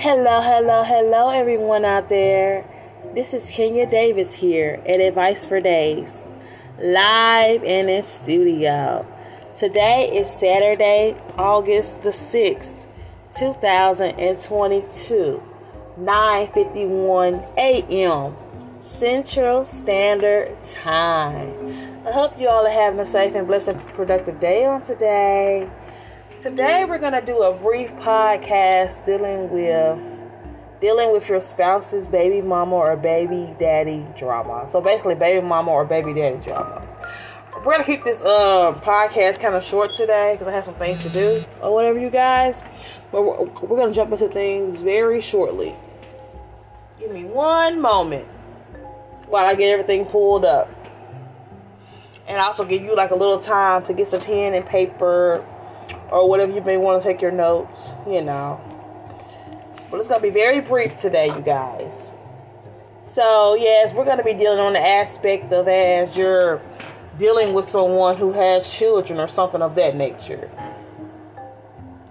Hello, hello, hello, everyone out there. This is Kenya Davis here at Advice for Days, live in in studio. Today is Saturday, August the 6th, 2022, 9:51 a.m. Central Standard Time. I hope you all are having a safe and blessed productive day on today. Today we're going to do a brief podcast dealing with dealing with your spouse's baby mama or baby daddy drama. So basically baby mama or baby daddy drama. We're going to keep this uh, podcast kind of short today because I have some things to do or whatever you guys. But we're, we're going to jump into things very shortly. Give me one moment while I get everything pulled up. And also give you like a little time to get some pen and paper or whatever you may want to take your notes, you know. But it's going to be very brief today, you guys. So, yes, we're going to be dealing on the aspect of as you're dealing with someone who has children or something of that nature.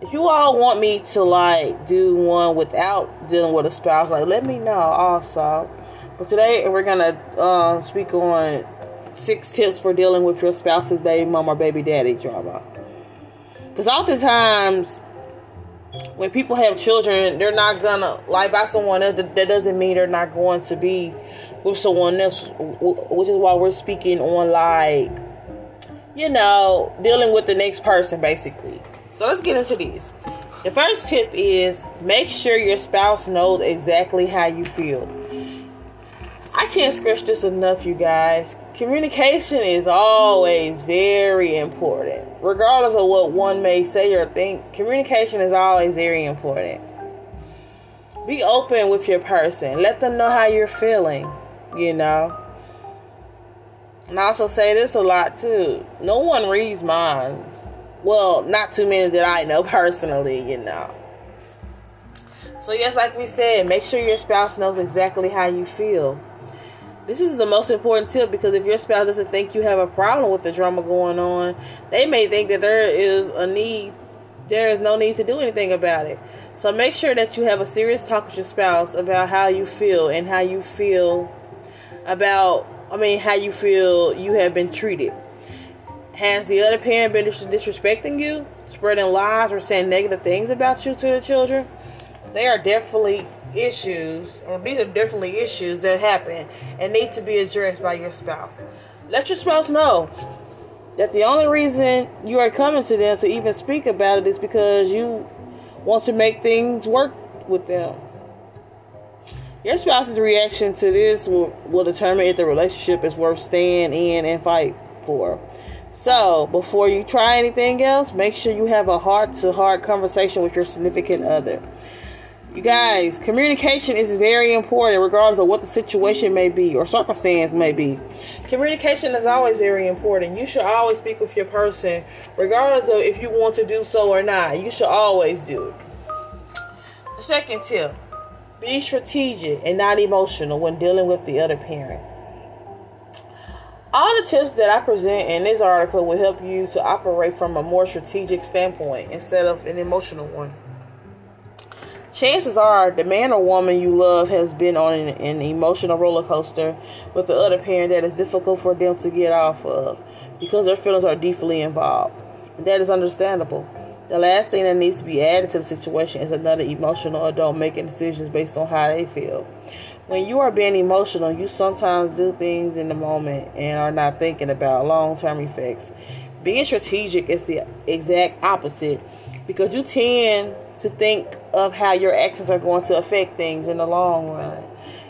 If you all want me to like do one without dealing with a spouse, like let me know also. But today we're gonna uh, speak on six tips for dealing with your spouse's baby mom or baby daddy drama. Because oftentimes, when people have children, they're not gonna lie by someone else. That doesn't mean they're not going to be with someone else, which is why we're speaking on like, you know, dealing with the next person, basically. So let's get into this. The first tip is make sure your spouse knows exactly how you feel. I can't stress this enough, you guys. Communication is always very important. Regardless of what one may say or think, communication is always very important. Be open with your person. Let them know how you're feeling, you know. And I also say this a lot too. No one reads minds. Well, not too many that I know personally, you know. So, yes, like we said, make sure your spouse knows exactly how you feel. This is the most important tip because if your spouse doesn't think you have a problem with the drama going on, they may think that there is a need, there is no need to do anything about it. So make sure that you have a serious talk with your spouse about how you feel and how you feel about, I mean, how you feel you have been treated. Has the other parent been disrespecting you, spreading lies, or saying negative things about you to the children? They are definitely issues, or these are definitely issues that happen and need to be addressed by your spouse. Let your spouse know that the only reason you are coming to them to even speak about it is because you want to make things work with them. Your spouse's reaction to this will, will determine if the relationship is worth staying in and fight for. So, before you try anything else, make sure you have a heart to heart conversation with your significant other. You guys, communication is very important regardless of what the situation may be or circumstance may be. Communication is always very important. You should always speak with your person, regardless of if you want to do so or not. You should always do it. The second tip be strategic and not emotional when dealing with the other parent. All the tips that I present in this article will help you to operate from a more strategic standpoint instead of an emotional one chances are the man or woman you love has been on an, an, emotional roller coaster with the other parent that is difficult for them to get off of because their feelings are deeply involved. And that is understandable. The last thing that needs to be added to the situation is another emotional adult making decisions based on how they feel. When you are being emotional, you sometimes do things in the moment and are not thinking about long term effects. Being strategic is the exact opposite because you tend to think of how your actions are going to affect things in the long run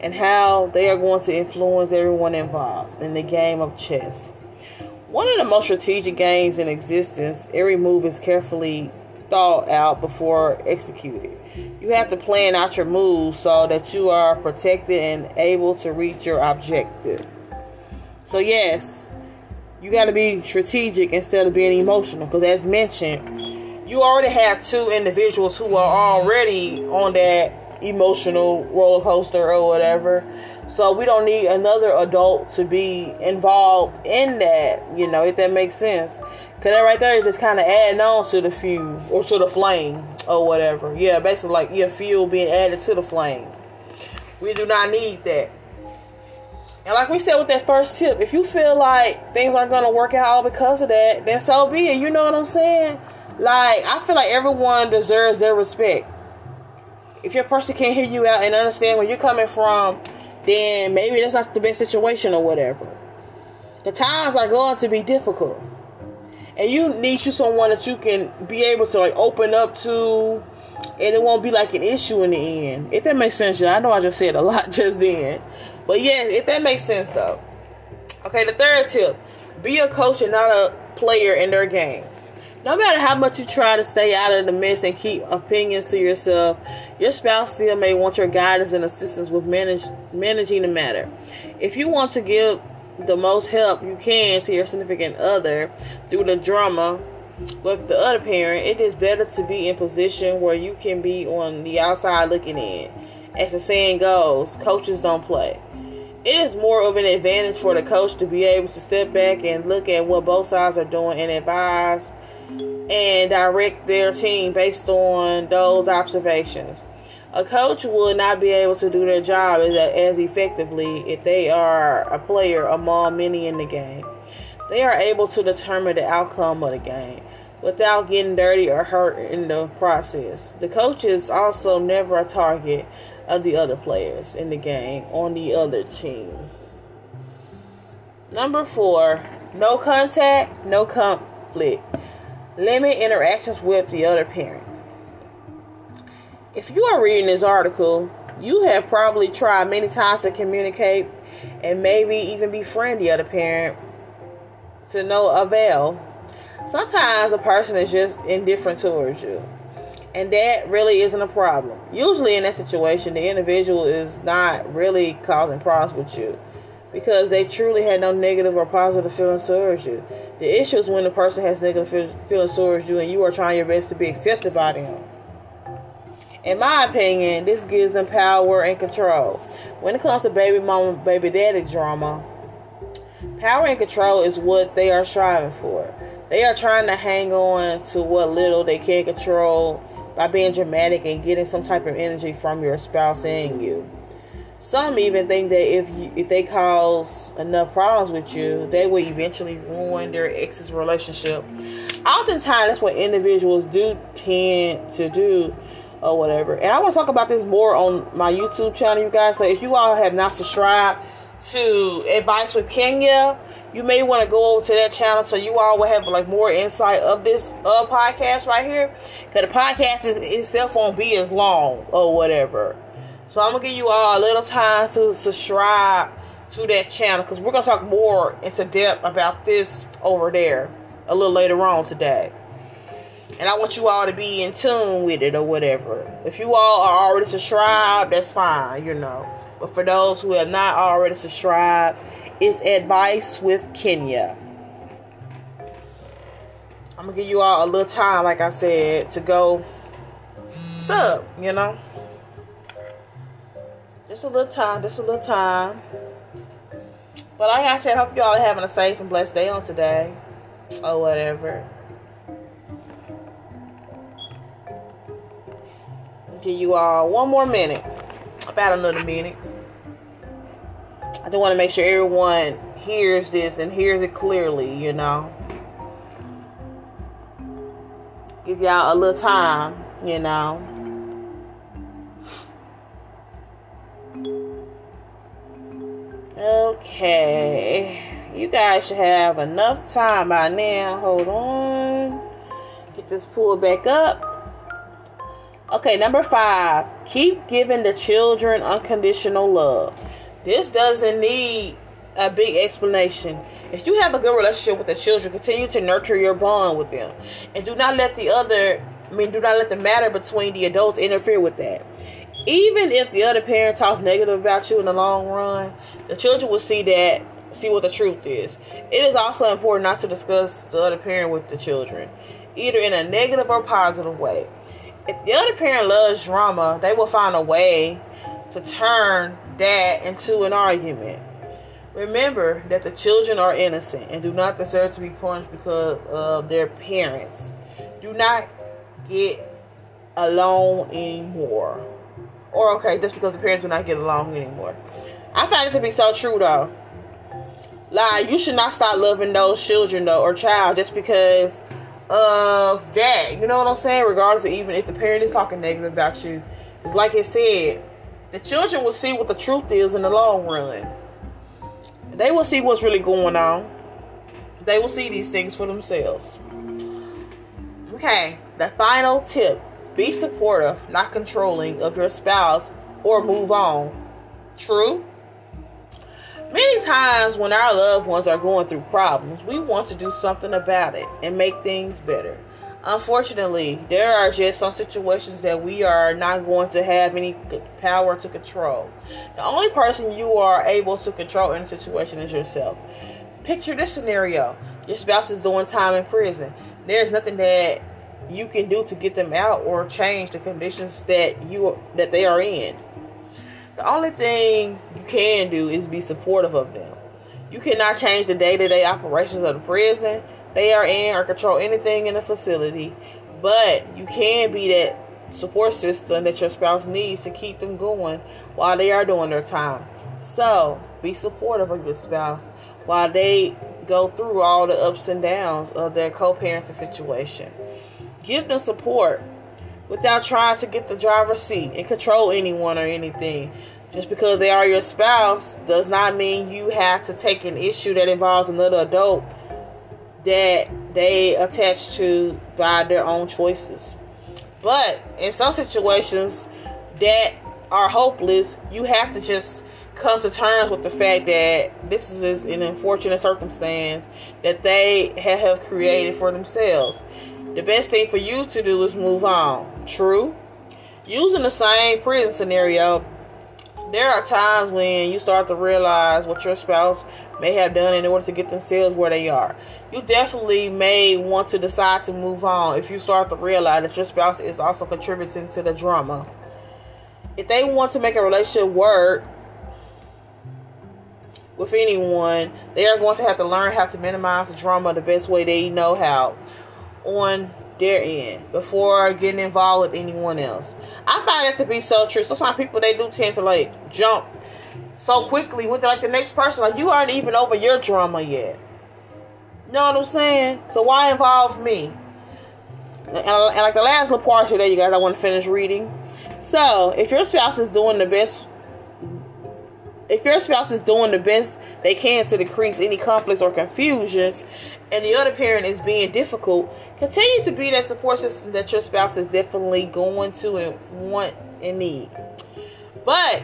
and how they are going to influence everyone involved in the game of chess. One of the most strategic games in existence, every move is carefully thought out before executed. You have to plan out your moves so that you are protected and able to reach your objective. So, yes, you got to be strategic instead of being emotional because, as mentioned, you already have two individuals who are already on that emotional roller coaster or whatever. So we don't need another adult to be involved in that, you know, if that makes sense. Cause that right there is just kind of adding on to the fuse or to the flame or whatever. Yeah, basically like your fuel being added to the flame. We do not need that. And like we said with that first tip, if you feel like things aren't gonna work out all because of that, then so be it. You know what I'm saying? Like I feel like everyone deserves their respect. If your person can't hear you out and understand where you're coming from, then maybe that's not the best situation or whatever. The times are going to be difficult. And you need you someone that you can be able to like open up to and it won't be like an issue in the end. If that makes sense, yeah. I know I just said a lot just then. But yeah, if that makes sense though. Okay, the third tip. Be a coach and not a player in their game. No matter how much you try to stay out of the mess and keep opinions to yourself, your spouse still may want your guidance and assistance with manage, managing the matter. If you want to give the most help you can to your significant other through the drama with the other parent, it is better to be in position where you can be on the outside looking in. As the saying goes, coaches don't play. It is more of an advantage for the coach to be able to step back and look at what both sides are doing and advise and direct their team based on those observations. A coach will not be able to do their job as, as effectively if they are a player among many in the game. They are able to determine the outcome of the game without getting dirty or hurt in the process. The coach is also never a target of the other players in the game on the other team. Number four, no contact, no conflict. Limit interactions with the other parent. If you are reading this article, you have probably tried many times to communicate and maybe even befriend the other parent to no avail. Sometimes a person is just indifferent towards you. And that really isn't a problem. Usually, in that situation, the individual is not really causing problems with you because they truly had no negative or positive feelings towards you. The issue is when the person has negative feelings towards you and you are trying your best to be accepted by them. In my opinion, this gives them power and control. When it comes to baby mama, baby daddy drama, power and control is what they are striving for. They are trying to hang on to what little they can control by being dramatic and getting some type of energy from your spouse and you. Some even think that if you, if they cause enough problems with you, they will eventually ruin their ex's relationship. Oftentimes, that's what individuals do tend to do, or whatever. And I want to talk about this more on my YouTube channel, you guys. So if you all have not subscribed to Advice with Kenya, you may want to go over to that channel so you all will have like more insight of this uh, podcast right here. Because the podcast is, itself won't be as long or whatever. So I'm gonna give you all a little time to subscribe to that channel because we're gonna talk more into depth about this over there a little later on today. And I want you all to be in tune with it or whatever. If you all are already subscribed, that's fine, you know. But for those who have not already subscribed, it's advice with Kenya. I'm gonna give you all a little time, like I said, to go sub, you know. Just a little time, just a little time. But like I said, hope y'all are having a safe and blessed day on today. Or whatever. Give you all one more minute. About another minute. I just want to make sure everyone hears this and hears it clearly, you know. Give y'all a little time, you know. Okay. You guys should have enough time by now. Hold on. Get this pulled back up. Okay, number five. Keep giving the children unconditional love. This doesn't need a big explanation. If you have a good relationship with the children, continue to nurture your bond with them. And do not let the other, I mean, do not let the matter between the adults interfere with that even if the other parent talks negative about you in the long run, the children will see that, see what the truth is. It is also important not to discuss the other parent with the children, either in a negative or positive way. If the other parent loves drama, they will find a way to turn that into an argument. Remember that the children are innocent and do not deserve to be punished because of their parents. Do not get alone anymore. Or, okay, just because the parents do not get along anymore. I find it to be so true, though. Like, you should not stop loving those children, though, or child, just because of that. You know what I'm saying? Regardless of even if the parent is talking negative about you. It's like it said, the children will see what the truth is in the long run. They will see what's really going on. They will see these things for themselves. Okay, the final tip be supportive, not controlling of your spouse, or move on. True? Many times when our loved ones are going through problems, we want to do something about it and make things better. Unfortunately, there are just some situations that we are not going to have any power to control. The only person you are able to control in a situation is yourself. Picture this scenario your spouse is doing time in prison. There's nothing that you can do to get them out or change the conditions that you that they are in. The only thing you can do is be supportive of them. You cannot change the day-to-day operations of the prison they are in or control anything in the facility, but you can be that support system that your spouse needs to keep them going while they are doing their time. So be supportive of your spouse while they go through all the ups and downs of their co-parenting situation. Give them support without trying to get the driver's seat and control anyone or anything. Just because they are your spouse does not mean you have to take an issue that involves another adult that they attach to by their own choices. But in some situations that are hopeless, you have to just come to terms with the fact that this is an unfortunate circumstance that they have created for themselves. The best thing for you to do is move on. True. Using the same prison scenario, there are times when you start to realize what your spouse may have done in order to get themselves where they are. You definitely may want to decide to move on if you start to realize that your spouse is also contributing to the drama. If they want to make a relationship work with anyone, they are going to have to learn how to minimize the drama the best way they know how on their end before getting involved with anyone else. I find that to be so true. Sometimes people they do tend to like jump so quickly with like the next person. Like you aren't even over your drama yet. You know what I'm saying? So why involve me? And, and like the last little part there, you guys, I want to finish reading. So if your spouse is doing the best if your spouse is doing the best they can to decrease any conflicts or confusion and the other parent is being difficult, continue to be that support system that your spouse is definitely going to and want and need. But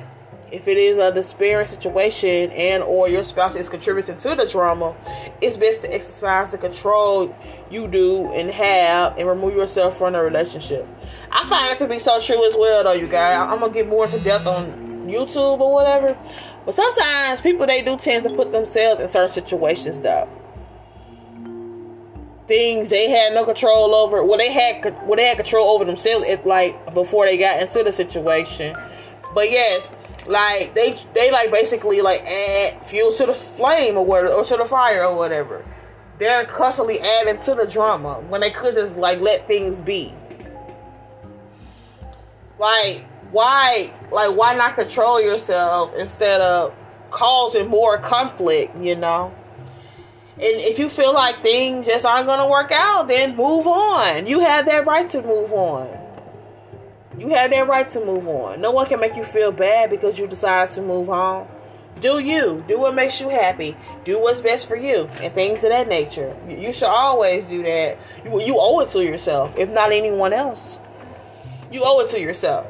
if it is a despairing situation and or your spouse is contributing to the drama, it's best to exercise the control you do and have and remove yourself from the relationship. I find it to be so true as well though, you guys. I'm gonna get more into depth on YouTube or whatever. But sometimes people they do tend to put themselves in certain situations though things they had no control over. Well, they had well they had control over themselves. It like before they got into the situation. But yes, like they they like basically like add fuel to the flame or whatever or to the fire or whatever. They're constantly adding to the drama when they could just like let things be. Like why like why not control yourself instead of causing more conflict, you know? And if you feel like things just aren't going to work out, then move on. You have that right to move on. You have that right to move on. No one can make you feel bad because you decide to move on. Do you. Do what makes you happy. Do what's best for you and things of that nature. You should always do that. You, you owe it to yourself, if not anyone else. You owe it to yourself.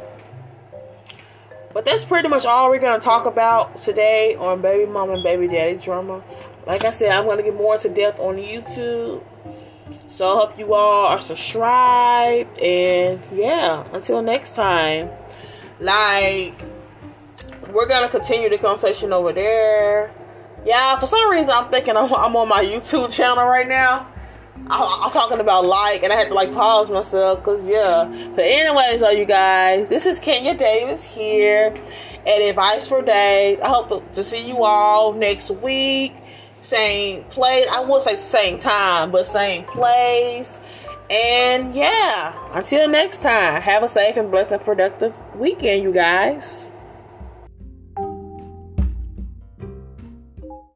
But that's pretty much all we're going to talk about today on Baby Mom and Baby Daddy Drama. Like I said, I'm to get more into depth on YouTube. So I hope you all are subscribed. And yeah, until next time, like, we're to continue the conversation over there. Yeah, for some reason, I'm thinking I'm, on my YouTube channel right now. I, am talking about like, and I had to like pause myself because yeah. But anyways, all you guys, this is Kenya Davis here, at Advice for Days. I hope to see you all next week. Same place. I would say same time, but same place. And yeah, until next time, have a safe and blessed, and productive weekend, you guys.